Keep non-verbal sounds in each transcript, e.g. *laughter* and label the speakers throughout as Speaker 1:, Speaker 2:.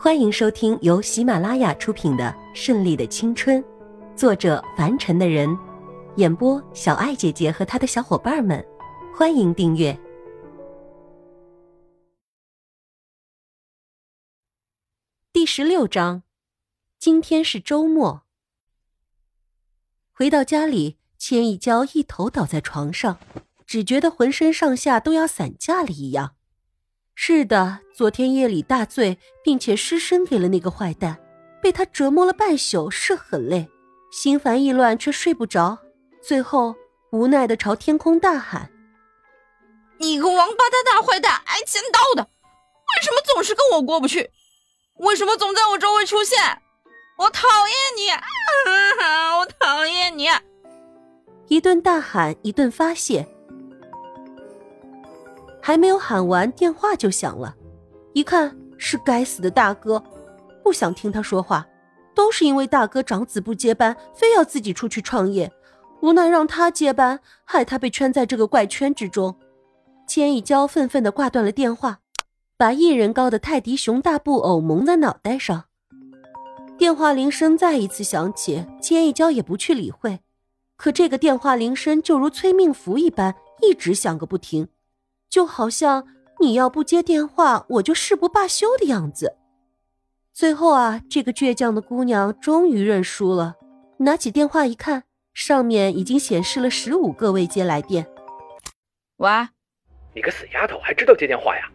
Speaker 1: 欢迎收听由喜马拉雅出品的《顺利的青春》，作者凡尘的人，演播小爱姐姐和她的小伙伴们。欢迎订阅第十六章。今天是周末。回到家里，千一娇一头倒在床上，只觉得浑身上下都要散架了一样。是的，昨天夜里大醉，并且失身给了那个坏蛋，被他折磨了半宿，是很累，心烦意乱却睡不着，最后无奈的朝天空大喊：“
Speaker 2: 你个王八蛋大坏蛋，挨千刀的，为什么总是跟我过不去？为什么总在我周围出现？我讨厌你，啊 *laughs* 我讨厌你！”
Speaker 1: 一顿大喊，一顿发泄。还没有喊完，电话就响了。一看是该死的大哥，不想听他说话，都是因为大哥长子不接班，非要自己出去创业，无奈让他接班，害他被圈在这个怪圈之中。千一娇愤愤地挂断了电话，把一人高的泰迪熊大布偶蒙在脑袋上。电话铃声再一次响起，千一娇也不去理会，可这个电话铃声就如催命符一般，一直响个不停。就好像你要不接电话，我就誓不罢休的样子。最后啊，这个倔强的姑娘终于认输了，拿起电话一看，上面已经显示了十五个未接来电。
Speaker 2: 喂，
Speaker 3: 你个死丫头，还知道接电话呀？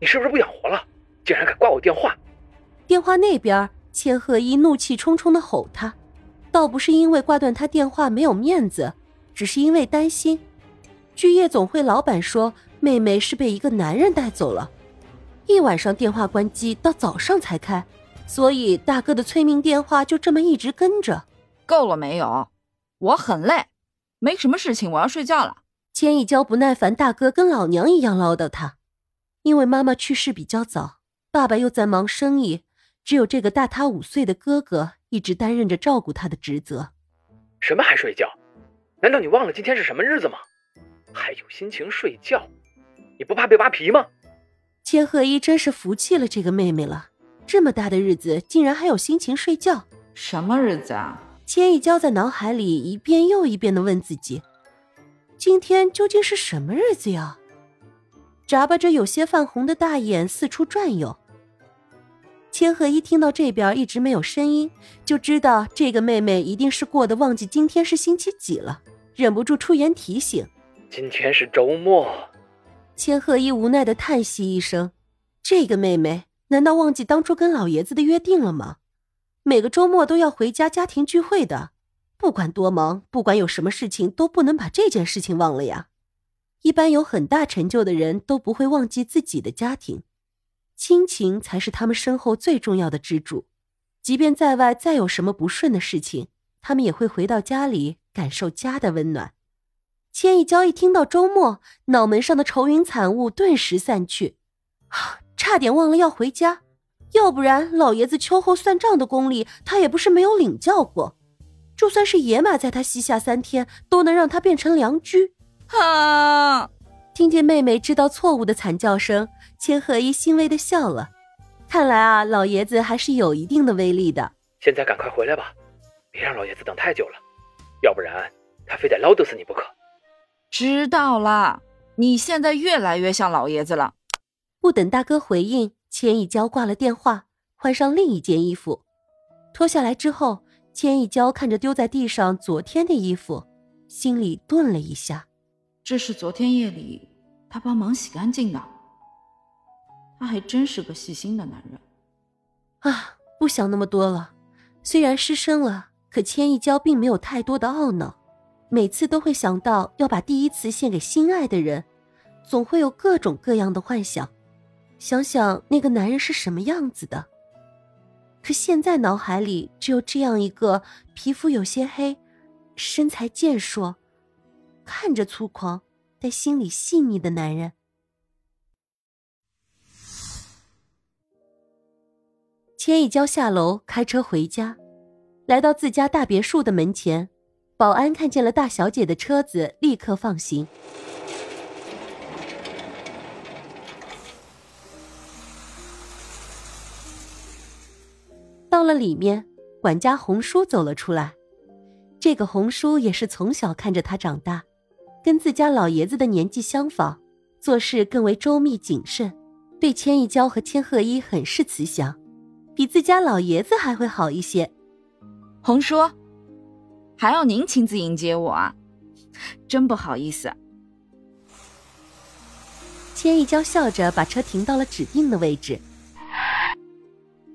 Speaker 3: 你是不是不想活了？竟然敢挂我电话！
Speaker 1: 电话那边，千鹤一怒气冲冲的吼他，倒不是因为挂断他电话没有面子，只是因为担心。据夜总会老板说，妹妹是被一个男人带走了，一晚上电话关机，到早上才开，所以大哥的催命电话就这么一直跟着。
Speaker 2: 够了没有？我很累，没什么事情，我要睡觉了。
Speaker 1: 千一娇不耐烦，大哥跟老娘一样唠叨他，因为妈妈去世比较早，爸爸又在忙生意，只有这个大他五岁的哥哥一直担任着照顾他的职责。
Speaker 3: 什么还睡觉？难道你忘了今天是什么日子吗？还有心情睡觉？你不怕被扒皮吗？
Speaker 1: 千鹤一真是服气了这个妹妹了，这么大的日子竟然还有心情睡觉？
Speaker 2: 什么日子啊？
Speaker 1: 千一娇在脑海里一遍又一遍的问自己：今天究竟是什么日子呀？眨巴着有些泛红的大眼四处转悠。千鹤一听到这边一直没有声音，就知道这个妹妹一定是过得忘记今天是星期几了，忍不住出言提醒。
Speaker 3: 今天是周末，
Speaker 1: 千鹤一无奈的叹息一声。这个妹妹难道忘记当初跟老爷子的约定了吗？每个周末都要回家家庭聚会的，不管多忙，不管有什么事情，都不能把这件事情忘了呀。一般有很大成就的人都不会忘记自己的家庭，亲情才是他们身后最重要的支柱。即便在外再有什么不顺的事情，他们也会回到家里感受家的温暖。千一娇一听到周末，脑门上的愁云惨雾顿时散去，差点忘了要回家，要不然老爷子秋后算账的功力，他也不是没有领教过。就算是野马在他膝下三天，都能让他变成良驹。
Speaker 2: 啊！
Speaker 1: 听见妹妹知道错误的惨叫声，千鹤一欣慰的笑了。看来啊，老爷子还是有一定的威力的。
Speaker 3: 现在赶快回来吧，别让老爷子等太久了，要不然他非得唠叨死你不可。
Speaker 2: 知道了，你现在越来越像老爷子了。
Speaker 1: 不等大哥回应，千一娇挂了电话，换上另一件衣服，脱下来之后，千一娇看着丢在地上昨天的衣服，心里顿了一下。
Speaker 2: 这是昨天夜里他帮忙洗干净的。他还真是个细心的男人。
Speaker 1: 啊，不想那么多了。虽然失身了，可千一娇并没有太多的懊恼。每次都会想到要把第一次献给心爱的人，总会有各种各样的幻想，想想那个男人是什么样子的。可现在脑海里只有这样一个皮肤有些黑、身材健硕、看着粗狂但心里细腻的男人。千一娇下楼开车回家，来到自家大别墅的门前。保安看见了大小姐的车子，立刻放行。到了里面，管家红叔走了出来。这个红叔也是从小看着他长大，跟自家老爷子的年纪相仿，做事更为周密谨慎，对千一娇和千鹤一很是慈祥，比自家老爷子还会好一些。
Speaker 2: 红叔，还要您亲自迎接我啊？真不好意思。
Speaker 1: 千一娇笑着把车停到了指定的位置，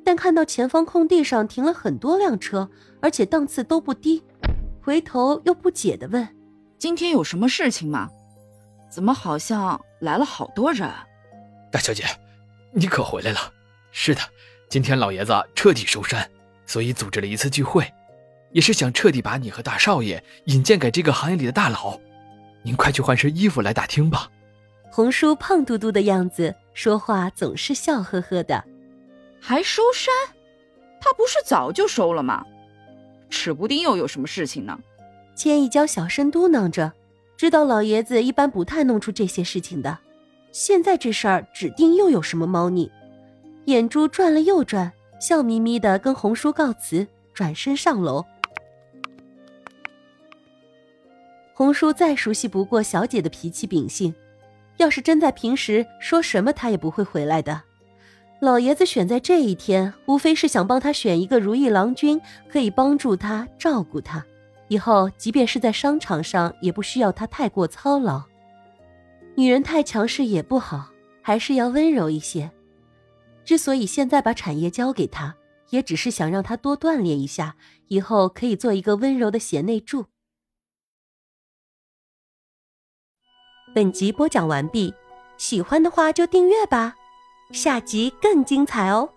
Speaker 1: 但看到前方空地上停了很多辆车，而且档次都不低，回头又不解的问：“
Speaker 2: 今天有什么事情吗？怎么好像来了好多人？”
Speaker 3: 大小姐，你可回来了。是的，今天老爷子彻底收山，所以组织了一次聚会，也是想彻底把你和大少爷引荐给这个行业里的大佬。您快去换身衣服来打听吧。
Speaker 1: 红叔胖嘟嘟的样子，说话总是笑呵呵的。
Speaker 2: 还收山？他不是早就收了吗？指不定又有什么事情呢。
Speaker 1: 千一娇小声嘟囔着，知道老爷子一般不太弄出这些事情的。现在这事儿指定又有什么猫腻。眼珠转了又转，笑眯眯的跟红叔告辞，转身上楼。红叔再熟悉不过小姐的脾气秉性。要是真在平时，说什么他也不会回来的。老爷子选在这一天，无非是想帮他选一个如意郎君，可以帮助他照顾他，以后即便是在商场上，也不需要他太过操劳。女人太强势也不好，还是要温柔一些。之所以现在把产业交给他，也只是想让他多锻炼一下，以后可以做一个温柔的贤内助。本集播讲完毕，喜欢的话就订阅吧，下集更精彩哦。